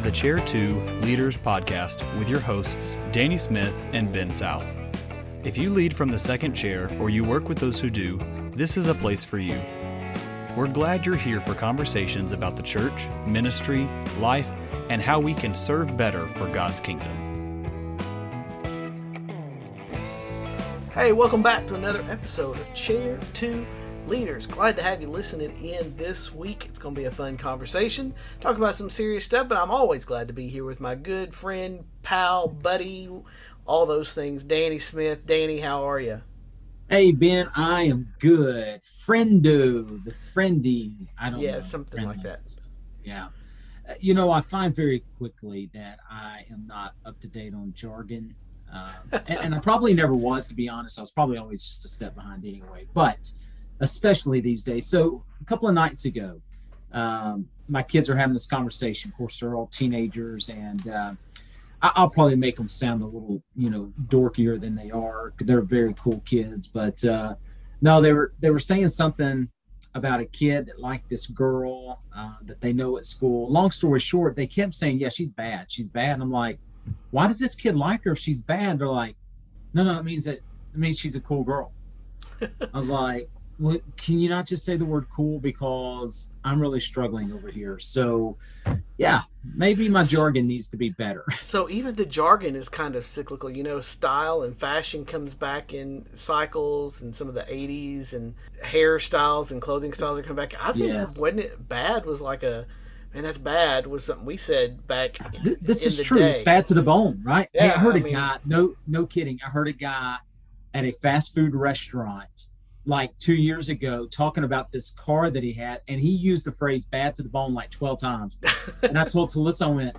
to the Chair 2 Leaders Podcast with your hosts, Danny Smith and Ben South. If you lead from the second chair or you work with those who do, this is a place for you. We're glad you're here for conversations about the church, ministry, life, and how we can serve better for God's kingdom. Hey, welcome back to another episode of Chair 2 leaders. Glad to have you listening in this week. It's going to be a fun conversation. Talk about some serious stuff, but I'm always glad to be here with my good friend, pal, buddy, all those things. Danny Smith. Danny, how are you? Hey Ben, I am good. Friendo, the friendy. I don't know. yeah, know. something like that. Yeah. Uh, You know, I find very quickly that I am not up to date on jargon. Um, and, and I probably never was, to be honest. I was probably always just a step behind anyway. But especially these days. So a couple of nights ago, um, my kids are having this conversation. Of course, they're all teenagers, and uh, I- I'll probably make them sound a little, you know, dorkier than they are. They're very cool kids, but uh, no, they were they were saying something about a kid that liked this girl uh, that they know at school. Long story short, they kept saying, "Yeah, she's bad. She's bad." And I'm like, "Why does this kid like her if she's bad?" They're like, "No, no, it means that it means she's a cool girl." I was like, well, can you not just say the word cool because I'm really struggling over here? So, yeah, maybe my jargon needs to be better. So even the jargon is kind of cyclical. You know, style and fashion comes back in cycles, and some of the '80s and hairstyles and clothing styles that come back. I think Yes. wasn't it bad was like a and That's bad was something we said back. Th- this in is the true. It's bad to the bone, right? Hey, Yeah, I heard I a mean- guy. No, no kidding. I heard a guy at a fast food restaurant like two years ago talking about this car that he had, and he used the phrase "bad to the bone" like twelve times. and I told Talissa, I went,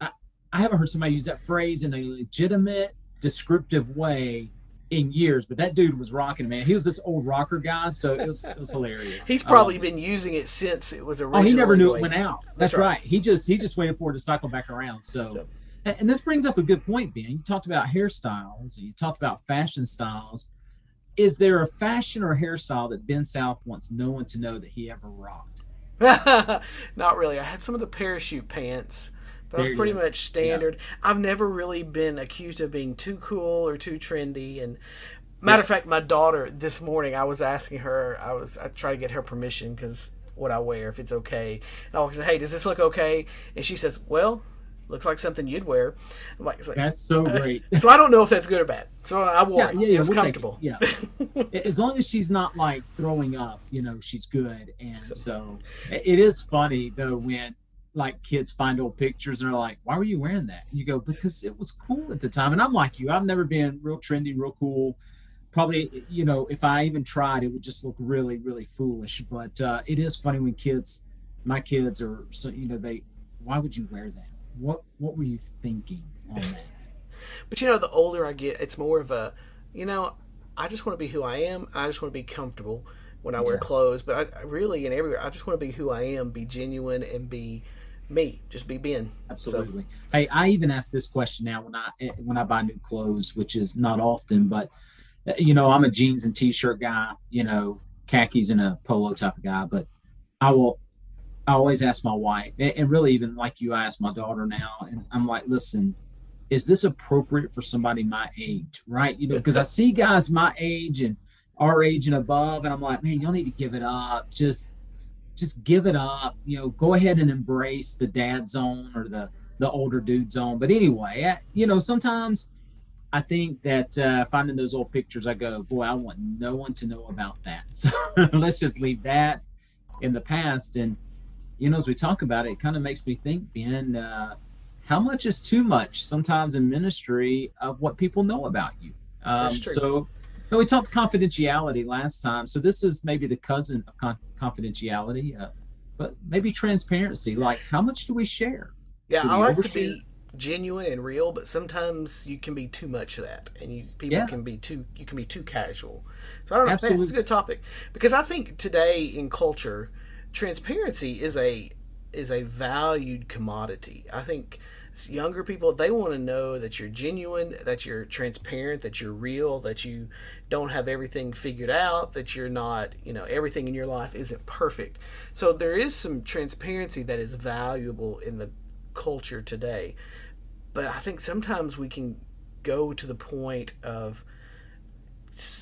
I, I haven't heard somebody use that phrase in a legitimate, descriptive way in years. But that dude was rocking, man. He was this old rocker guy, so it was it was hilarious. He's probably it. been using it since it was Oh, he never knew it went out. That's That's, right. right. He just he just waited for it to cycle back around. So, So- and, and this brings up a good point, Ben. You talked about hairstyles and you talked about fashion styles. Is there a fashion or hairstyle that Ben South wants no one to know that he ever rocked? Not really. I had some of the parachute pants, but it was pretty is. much standard. I've never really been accused of being too cool or too trendy. And matter of fact, my daughter this morning, I was asking her. I was I tried to get her permission because what I wear, if it's okay. And I was like, "Hey, does this look okay?" And she says, "Well." Looks like something you'd wear. I'm like, it's like That's so great. so I don't know if that's good or bad. So I wore Yeah, it. yeah, it was we'll take it. comfortable. Yeah. as long as she's not like throwing up, you know, she's good. And so it is funny though when like kids find old pictures and they're like, "Why were you wearing that?" And you go, "Because it was cool at the time." And I'm like you. I've never been real trendy, real cool. Probably, you know, if I even tried, it would just look really, really foolish. But uh, it is funny when kids, my kids are, so you know, they, why would you wear that? What What were you thinking? But you know, the older I get, it's more of a, you know, I just want to be who I am. I just want to be comfortable when I wear clothes. But I, I really, in everywhere, I just want to be who I am, be genuine, and be me. Just be Ben. Absolutely. Hey, I even ask this question now when I when I buy new clothes, which is not often, but uh, you know, I'm a jeans and t-shirt guy, you know, khakis and a polo type of guy, but I will I always ask my wife, and really even like you I ask my daughter now, and I'm like, listen, is this appropriate for somebody my age? Right? You know, because I see guys my age and our age and above, and I'm like, man, y'all need to give it up. Just just give it up. You know, go ahead and embrace the dad zone or the the older dude zone. But anyway, I- you know, sometimes I think that uh, finding those old pictures, I go, boy, I want no one to know about that. So let's just leave that in the past. And you know, as we talk about it, it kind of makes me think, Ben, uh, how much is too much sometimes in ministry of what people know about you? Um, That's true. so. we talked confidentiality last time, so this is maybe the cousin of con- confidentiality, uh, but maybe transparency. Like, how much do we share? Yeah, Do I like to be genuine and real, but sometimes you can be too much of that, and you people Yeah. can be too you can be too casual. So I don't know. It's Absolutely. a good topic because I think today in culture, transparency is a is a valued commodity. I think younger people they want to know that you're genuine, that you're transparent, that you're real, that you don't have everything figured out, that you're not, you know, everything in your life isn't perfect. So there is some transparency that is valuable in the culture today. But I think sometimes we can go to the point of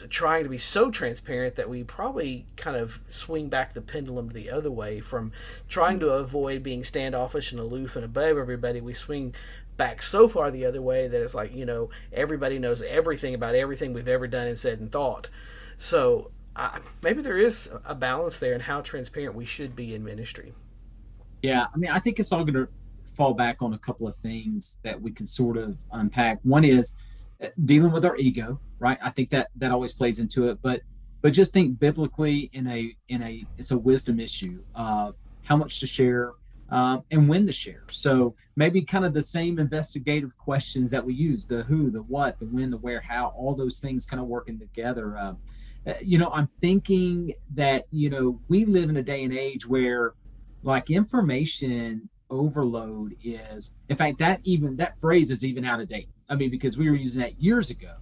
trying to be so transparent that we probably kind of swing back the pendulum the other way from trying to avoid being standoffish and aloof and above everybody. We swing back so far the other way that it's like you know everybody knows everything about everything we've ever done and said and thought. So I, maybe there is a balance there in how transparent we should be in ministry. Yeah i mean i think it's all going to fall back on a couple of things that we can sort of unpack. One is dealing with our ego right i think that that always plays into it but but just think biblically in a in a it's a wisdom issue of how much to share um, and when to share. So maybe kind of the same investigative questions that we use the who, the what, the when, the where, how, all those things kind of working together. Uh, you know, I'm thinking that, you know, we live in a day and age where like information overload is, in fact, that even that phrase is even out of date. I mean, because we were using that years ago,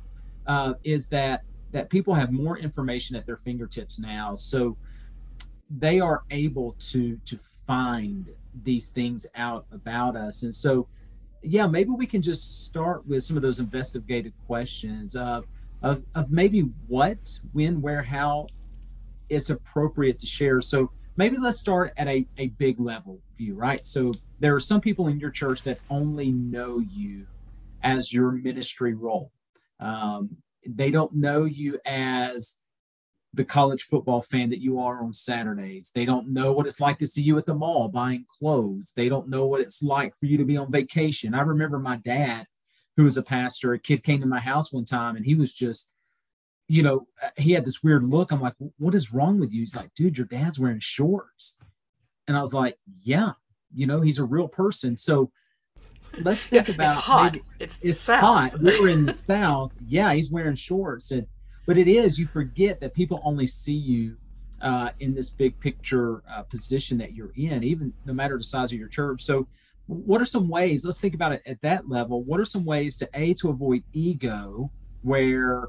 uh, is that that people have more information at their fingertips now. So they are able to to find these things out about us. And so, yeah, maybe we can just start with some of those investigative questions of of, of maybe what, when, where, how it's appropriate to share. So maybe let's start at a, a big level view, right? So there are some people in your church that only know you as your ministry role. Um, they don't know you as the college football fan that you are on Saturdays. They don't know what it's like to see you at the mall buying clothes. They don't know what it's like for you to be on vacation. I remember my dad, who was a pastor, a kid came to my house one time and he was just, you know, he had this weird look. I'm like, what is wrong with you? He's like, dude, your dad's wearing shorts. And I was like, yeah, you know, he's a real person. So let's think yeah, about it's hot. Maybe, it's, it's south. hot. We're in the south. Yeah, he's wearing shorts. And but it is you forget that people only see you uh, in this big picture uh, position that you're in, even no matter the size of your church. So, what are some ways? Let's think about it at that level. What are some ways to a to avoid ego, where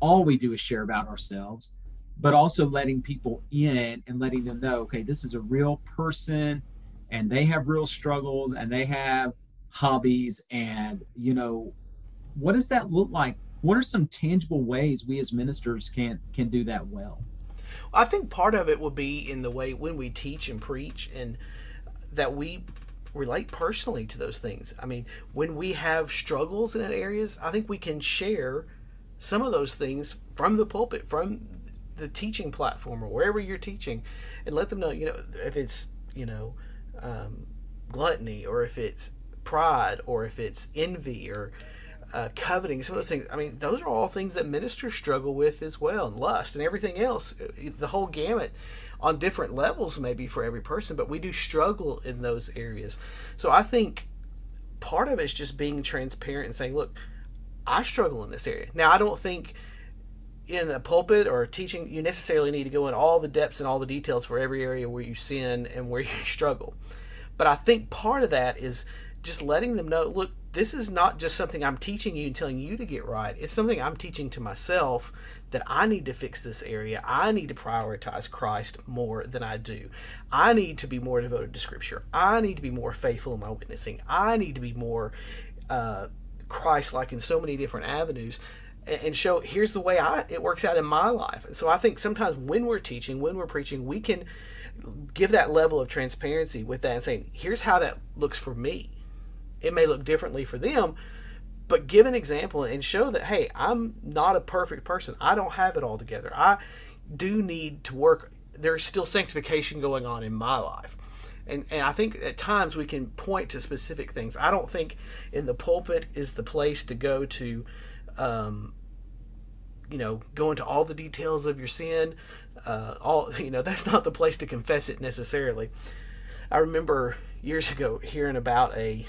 all we do is share about ourselves, but also letting people in and letting them know, okay, this is a real person, and they have real struggles, and they have hobbies, and you know, what does that look like? What are some tangible ways we as ministers can can do that well? I think part of it will be in the way when we teach and preach and that we relate personally to those things. I mean when we have struggles in areas i think we can share some of those things from the pulpit from the teaching platform or wherever you're teaching and let them know you know if it's you know um, gluttony or if it's pride or if it's envy or uh, coveting, some of those things. I mean, those are all things that ministers struggle with as well, and lust and everything else. The whole gamut on different levels, maybe for every person, but we do struggle in those areas. So I think part of it is just being transparent and saying, look, I struggle in this area. Now, I don't think in the pulpit or teaching you necessarily need to go in all the depths and all the details for every area where you sin and where you struggle. But I think part of that is just letting them know look, this is not just something I'm teaching you and telling you to get right. It's something I'm teaching to myself that I need to fix this area. I need to prioritize Christ more than I do. I need to be more devoted to Scripture. I need to be more faithful in my witnessing. I need to be more uh, Christ like in so many different avenues and show here's the way I it works out in my life. So I think sometimes when we're teaching, when we're preaching, we can give that level of transparency with that and saying, here's how that looks for me it may look differently for them, but give an example and show that, hey, I'm not a perfect person. I don't have it all together. I do need to work. There's still sanctification going on in my life. And, and I think at times we can point to specific things. I don't think in the pulpit is the place to go to, um, you know, go into all the details of your sin. Uh, all you know, that's not the place to confess it necessarily. I remember years ago hearing about a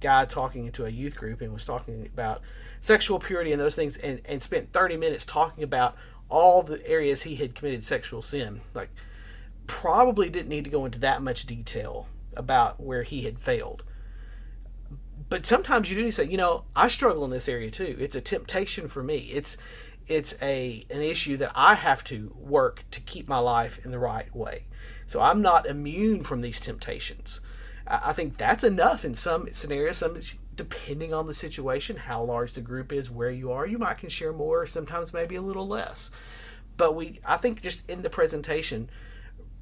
guy talking into a youth group and was talking about sexual purity and those things and, and spent 30 minutes talking about all the areas he had committed sexual sin. Like, probably didn't need to go into that much detail about where he had failed. But sometimes you do say, you know, I struggle in this area too. It's a temptation for me. It's it's a an issue that I have to work to keep my life in the right way. So I'm not immune from these temptations. I think that's enough in some scenarios. Some depending on the situation, how large the group is, where you are, you might can share more. Sometimes maybe a little less. But we, I think, just in the presentation,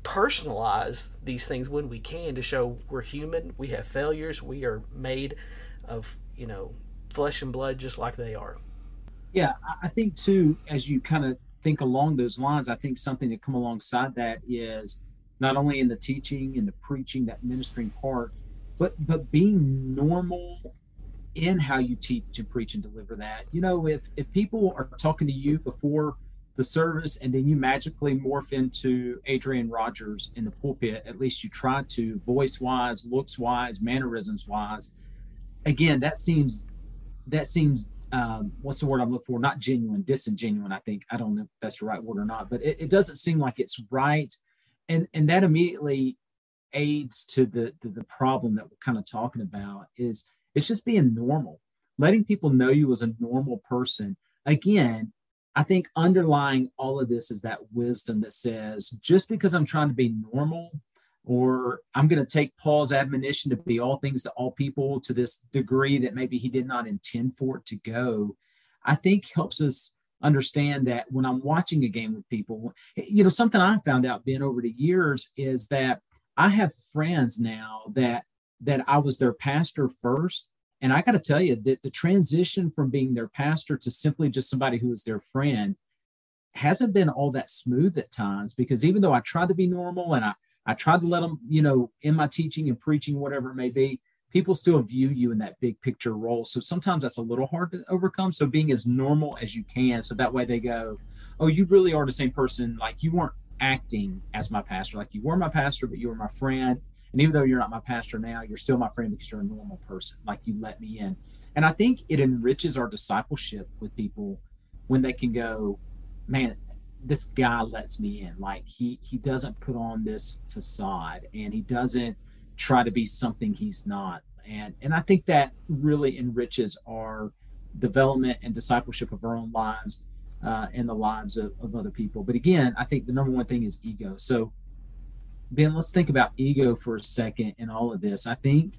personalize these things when we can to show we're human. We have failures. We are made of you know flesh and blood just like they are. Yeah, I think too, as you kind of think along those lines, I think something to come alongside that is not only in the teaching and the preaching, that ministering part, but but being normal in how you teach and preach and deliver that. You know, if if people are talking to you before the service and then you magically morph into Adrian Rogers in the pulpit, at least you try to voice wise, looks wise, mannerisms wise. Again, that seems that seems um, what's the word I'm looking for? Not genuine, disingenuine. I think I don't know if that's the right word or not, but it, it doesn't seem like it's right, and and that immediately aids to the, the problem that we're kind of talking about is it's just being normal, letting people know you as a normal person. Again, I think underlying all of this is that wisdom that says just because I'm trying to be normal or I'm going to take Paul's admonition to be all things to all people to this degree that maybe he did not intend for it to go, I think helps us understand that when I'm watching a game with people, you know, something I found out being over the years is that I have friends now that that I was their pastor first. And I got to tell you that the transition from being their pastor to simply just somebody who is their friend hasn't been all that smooth at times because even though I tried to be normal and I, I tried to let them, you know, in my teaching and preaching, whatever it may be, people still view you in that big picture role. So sometimes that's a little hard to overcome. So being as normal as you can. So that way they go, oh, you really are the same person. Like you weren't acting as my pastor. Like you were my pastor, but you were my friend. And even though you're not my pastor now, you're still my friend because you're a normal person. Like you let me in. And I think it enriches our discipleship with people when they can go, man, this guy lets me in. Like he he doesn't put on this facade and he doesn't try to be something he's not. And and I think that really enriches our development and discipleship of our own lives uh, and the lives of, of other people. But again, I think the number one thing is ego. So Ben, let's think about ego for a second in all of this. I think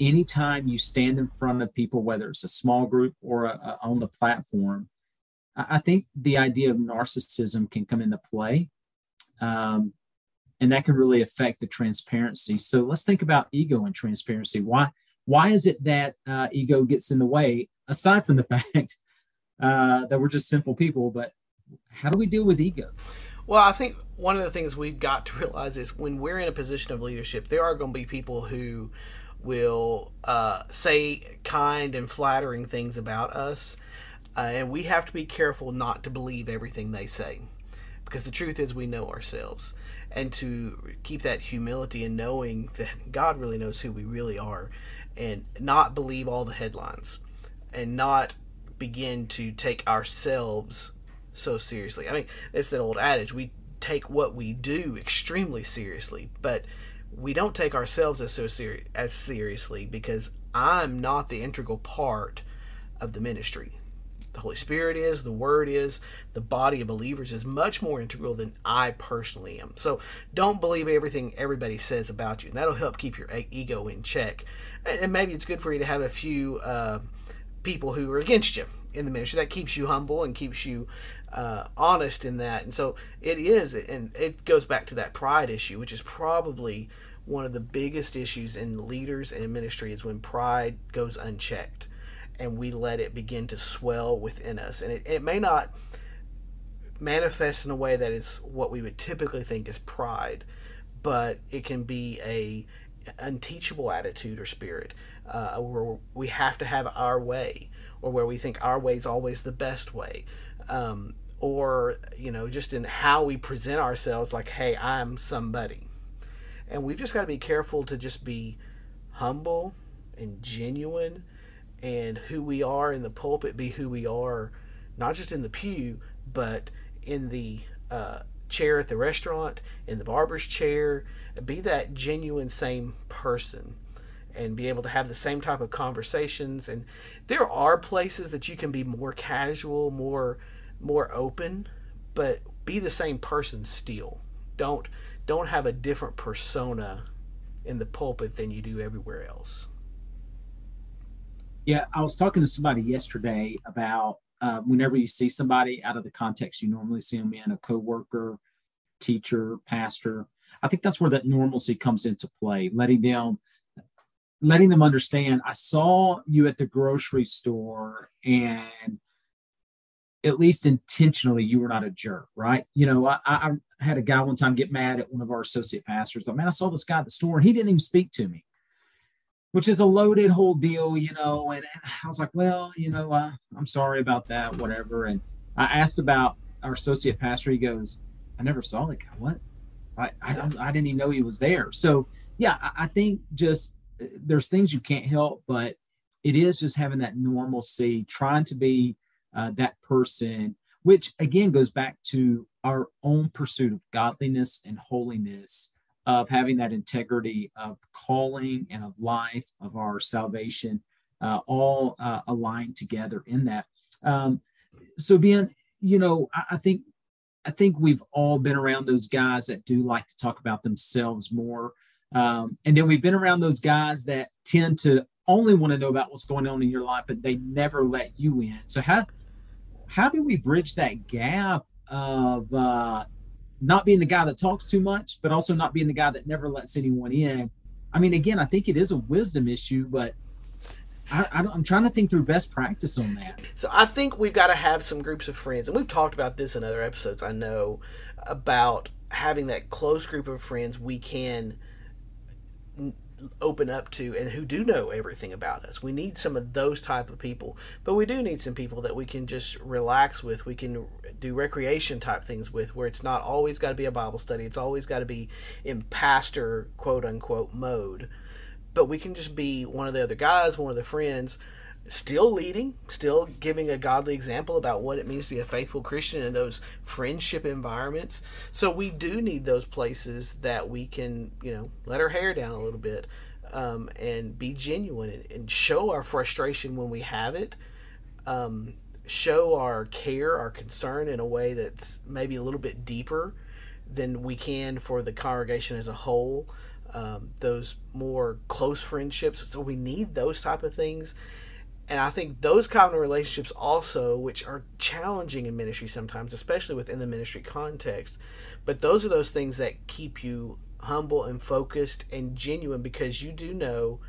anytime you stand in front of people, whether it's a small group or a, a, on the platform, I, I, think the idea of narcissism can come into play. Um, and that can really affect the transparency. So let's think about ego and transparency. Why why is it that uh, ego gets in the way? Aside from the fact uh, that we're just simple people, but how do we deal with ego? Well, I think one of the things we've got to realize is when we're in a position of leadership, there are going to be people who will uh, say kind and flattering things about us. Uh, and we have to be careful not to believe everything they say. Because the truth is, we know ourselves. And to keep that humility and knowing that God really knows who we really are. And not believe all the headlines. And not begin to take ourselves so seriously. I mean, it's that old adage we take what we do extremely seriously, but we don't take ourselves as so ser- as seriously because I'm not the integral part of the ministry. The Holy Spirit is, the Word is, the body of believers is much more integral than I personally am. So don't believe everything everybody says about you. And that'll help keep your ego in check. And maybe it's good for you to have a few uh, people who are against you in the ministry. That keeps you humble and keeps you uh, honest in that. And so it is, and it goes back to that pride issue, which is probably one of the biggest issues in leaders and in ministry is when pride goes unchecked and we let it begin to swell within us. And it, it may not manifest in a way that is what we would typically think is pride, but it can be a unteachable attitude or spirit uh, where we have to have our way or where we think our way is always the best way um, or you know just in how we present ourselves like hey i'm somebody and we've just got to be careful to just be humble and genuine and who we are in the pulpit be who we are not just in the pew but in the uh, chair at the restaurant in the barber's chair be that genuine same person and be able to have the same type of conversations and there are places that you can be more casual more more open, but be the same person still. Don't don't have a different persona in the pulpit than you do everywhere else. Yeah, I was talking to somebody yesterday about uh, whenever you see somebody out of the context you normally see them in, a coworker, teacher, pastor. I think that's where that normalcy comes into play, letting them letting them understand I saw you at the grocery store and at least intentionally you were not a jerk, right? You know, I, I had a guy one time get mad at one of our associate pastors. Like, man, I saw this guy at the store and he didn't even speak to me, which is a loaded whole deal, you know. And, I was like, well, you know, uh, I'm sorry about that, whatever. And I asked about our associate pastor. He goes, I never saw the guy. What? I, I, I didn't even know he was there. So, yeah, I, I think just there's things you can't help, but it is just having that normalcy, trying to be uh, that person, which again goes back to our own pursuit of godliness and holiness, of having that integrity of calling and of life, of our salvation, uh, all uh, aligned together in that. Um, so, being, you know, I, I think I think we've all been around those guys that do like to talk about themselves more. Um, and then we've been around those guys that tend to only want to know about what's going on in your life, but they never let you in. So how how do we bridge that gap of uh, not being the guy that talks too much, but also not being the guy that never lets anyone in? I mean, again, I think it is a wisdom issue, but I, I am trying to think through best practice on that. So I think we've got to have some groups of friends, and we've talked about this in other episodes. I know about having that close group of friends we can open up to and who do know everything about us. We need some of those type of people, but we do need some people that we can just relax with. We can do recreation type things with where it's not always got to be a Bible study. It's always got to be in pastor quote unquote mode. But we can just be one of the other guys, one of the friends still leading, still giving a godly example about what it means to be a faithful Christian in those friendship environments. So we do need those places that we can, you know, let our hair down a little bit um, and be genuine and, and, show our frustration when we have it. Um, show our care, our concern in a way that's maybe a little bit deeper than we can for the congregation as a whole. Um, those more close friendships. So we need those type of things and I think those kind of relationships also, which are challenging in ministry sometimes, especially within the ministry context, but those are those things that keep you humble and focused and genuine because you do know,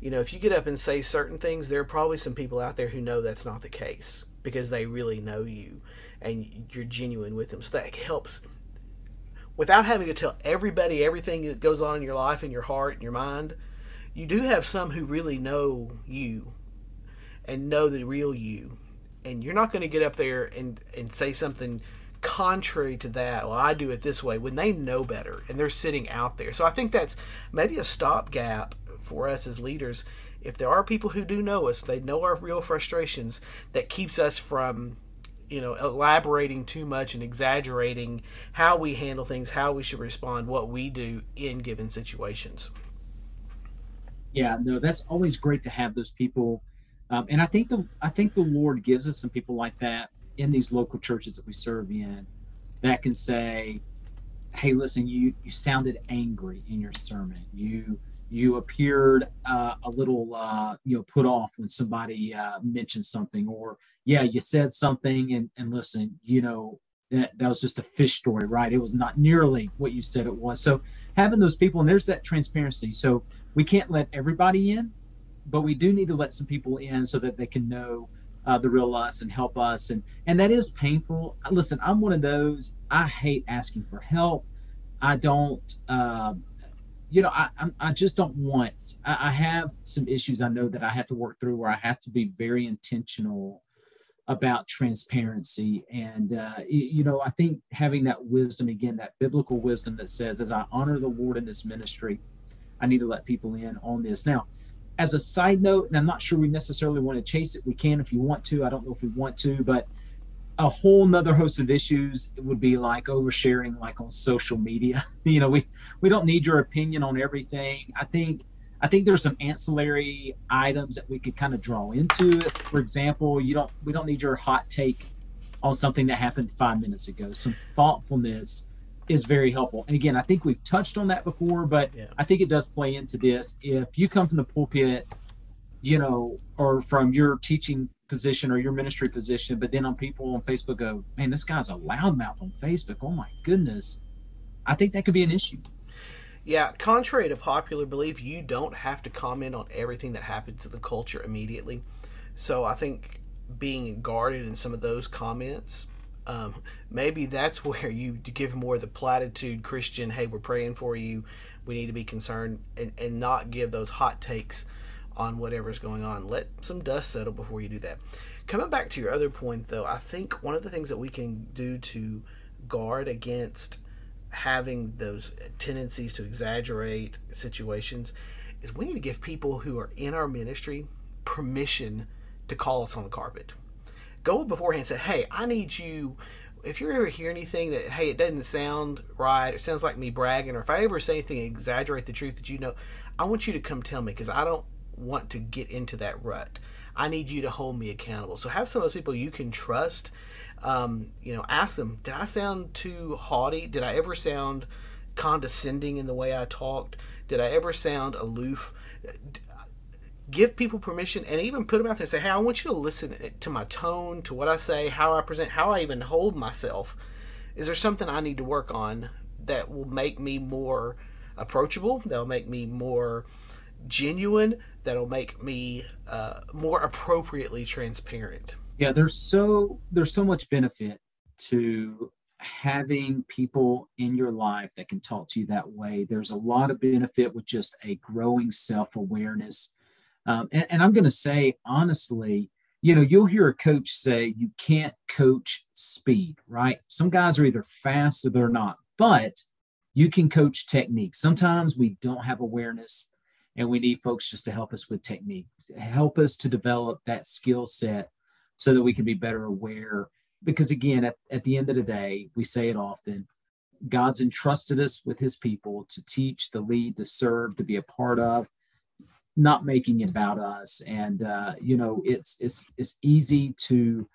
you know, if you get up and say certain things, there are probably some people out there who know that's not the case because they really know you and you're genuine with them. So that helps without having to tell everybody everything that goes on in your life and your heart and your mind. You do have some who really know you and know the real you. And you're not going to get up there and, and say something contrary to that. Well, I do it this way when they know better and they're sitting out there. So I think that's maybe a stopgap for us as leaders. If there are people who do know us, they know our real frustrations, that keeps us from you know elaborating too much and exaggerating how we handle things how we should respond what we do in given situations yeah no that's always great to have those people um, and I think the I think the Lord gives us some people like that in these local churches that we serve in that can say, "Hey, listen, you you sounded angry in your sermon. You you appeared uh, a little uh, you know put off when somebody uh, mentioned something, or yeah, you said something, and and listen, you know that, that was just a fish story, right? It was not nearly what you said it was. So having those people, and there's that transparency. So we can't let everybody in, but we do need to let some people in so that they can know uh, the real us and help us. And and that is painful. Listen i'm one of those i hate asking for help. I don't uh, you know i i just don't want I, I have some issues i know that i have to work through where i have to be very intentional about transparency. And uh, you know i think having that wisdom again that biblical wisdom that says as i honor the lord in this ministry i need to let people in on this. Now as a side note, and I'm not sure we necessarily want to chase it. We can if you want to. I don't know if we want to, but a whole nother host of issues would be like oversharing like on social media. you know, we we don't need your opinion on everything. I think I think there's some ancillary items that we could kind of draw into. For example, you don't we don't need your hot take on something that happened five minutes ago. Some thoughtfulness is very helpful. And again, I think we've touched on that before, but yeah. I think it does play into this. If you come from the pulpit, you know, or from your teaching position or your ministry position, but then on people on Facebook go, man, this guy's a loudmouth on Facebook. Oh my goodness. I think that could be an issue. Yeah, contrary to popular belief, you don't have to comment on everything that happens to the culture immediately. So I think being guarded in some of those comments um, maybe that's where you give more the platitude Christian, hey, we're praying for you, we need to be concerned, and, and not give those hot takes on whatever's going on. Let some dust settle before you do that. Coming back to your other point, though, I think one of the things that we can do to guard against having those tendencies to exaggerate situations is we need to give people who are in our ministry permission to call us on the carpet go beforehand and say, hey, I need you. If you ever hear anything that, hey, it doesn't sound right, it sounds like me bragging, or if I ever say anything exaggerate the truth that you know, I want you to come tell me because I don't want to get into that rut. I need you to hold me accountable. So have some of those people you can trust. Um, you know, ask them, did I sound too haughty? Did I ever sound condescending in the way I talked? Did I ever sound aloof? Give people permission and even put them out there and say, hey, I want you to listen to my tone, to what I say, how I present, how I even hold myself. Is there something I need to work on that will make me more approachable, that'll make me more genuine, that'll make me uh, more appropriately transparent? Yeah, there's so there's so much benefit to having people in your life that can talk to you that way. There's a lot of benefit with just a growing self-awareness um, and, and I'm going to say, honestly, you know, you'll hear a coach say you can't coach speed, right? Some guys are either fast or they're not, but you can coach technique. Sometimes we don't have awareness and we need folks just to help us with technique, help us to develop that skill set so that we can be better aware. Because again, at, at the end of the day, we say it often God's entrusted us with his people to teach, to lead, to serve, to be a part of not making it about us. And uh, you know it's it's it's easy to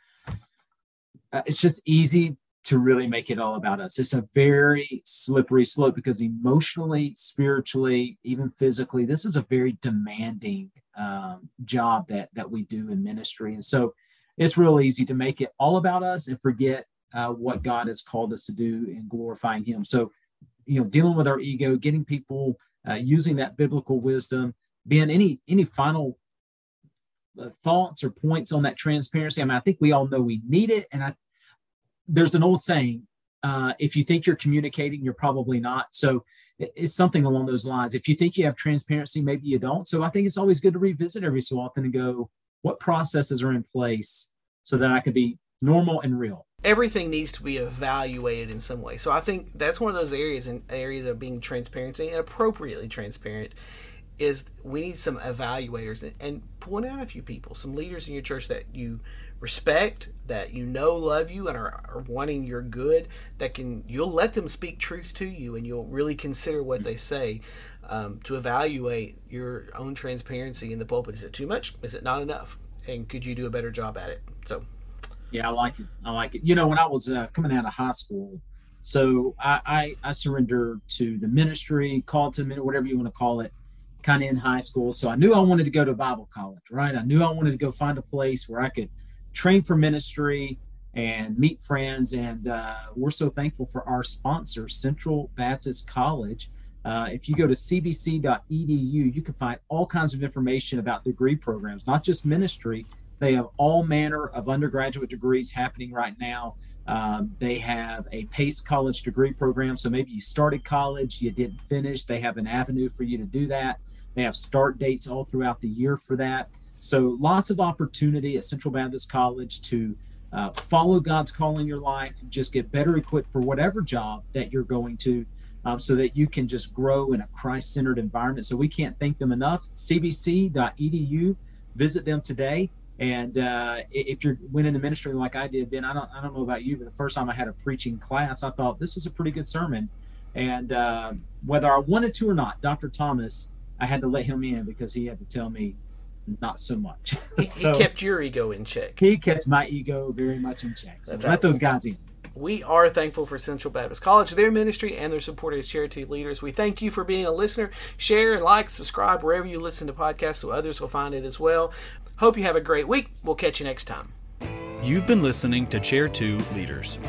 uh, it's just easy to really make it all about us. It's a very slippery slope because emotionally spiritually even physically this is a very demanding um, job that that we do in ministry. And so it's real easy to make it all about us and forget uh, what god has called us to do in glorifying him. So you know dealing with our ego getting people uh, using that biblical wisdom Ben, any any final uh, thoughts or points on that transparency? I mean, I think we all know we need it, and I there's an old saying: uh, if you think you're communicating, you're probably not. So it's something along those lines. If you think you have transparency, maybe you don't. So I think it's always good to revisit every so often and go, what processes are in place so that I can be normal and real everything needs to be evaluated in some way. So I think that's one of those areas and areas of being transparency and appropriately transparent is we need some evaluators and, and point out a few people, some leaders in your church that you respect, that you know love you and are, are, wanting your good, that can you'll let them speak truth to you and you'll really consider what they say um, to evaluate your own transparency in the pulpit. Is it too much? Is it not enough? And could you do a better job at it? So, yeah, I like it. I like it. You know, when I was uh, coming out of high school, so I, I, I surrendered to the ministry, called to whatever you want to call it kind of in high school. So I knew I wanted to go to Bible college, right? I knew I wanted to go find a place where I could train for ministry and meet friends. And uh, we're so thankful for our sponsor, Central Baptist College. Uh, if you go to cbc.edu, you can find all kinds of information about degree programs, not just ministry. They have all manner of undergraduate degrees happening right now. Um, they have a PACE college degree program. So maybe you started college, you didn't finish. They have an avenue for you to do that. They have start dates all throughout the year for that. So lots of opportunity at Central Baptist College to uh, follow God's call in your life, just get better equipped for whatever job that you're going to, um, so that you can just grow in a Christ-centered environment. So we can't thank them enough. CBC.edu, visit them today. And uh, if you're winning the ministry like I did, Ben, I don't, I don't know about you, but the first time I had a preaching class, I thought this was a pretty good sermon. And uh, whether I wanted to or not, Dr. Thomas I had to let him in because he had to tell me not so much. He, so, he kept your ego in check. He kept my ego very much in check. So That's let those guys in. We are thankful for Central Baptist College, their ministry, and their support as Chair 2 Leaders. We thank you for being a listener. Share and like, subscribe wherever you listen to podcasts so others will find it as well. Hope you have a great week. We'll catch you next time. You've been listening to Chair 2 Leaders.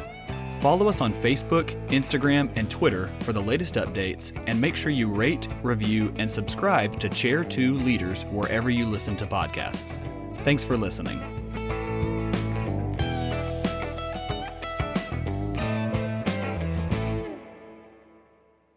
Follow us on Facebook, Instagram, and Twitter for the latest updates, and make sure you rate, review, and subscribe to Chair 2 Leaders wherever you listen to podcasts. Thanks for listening.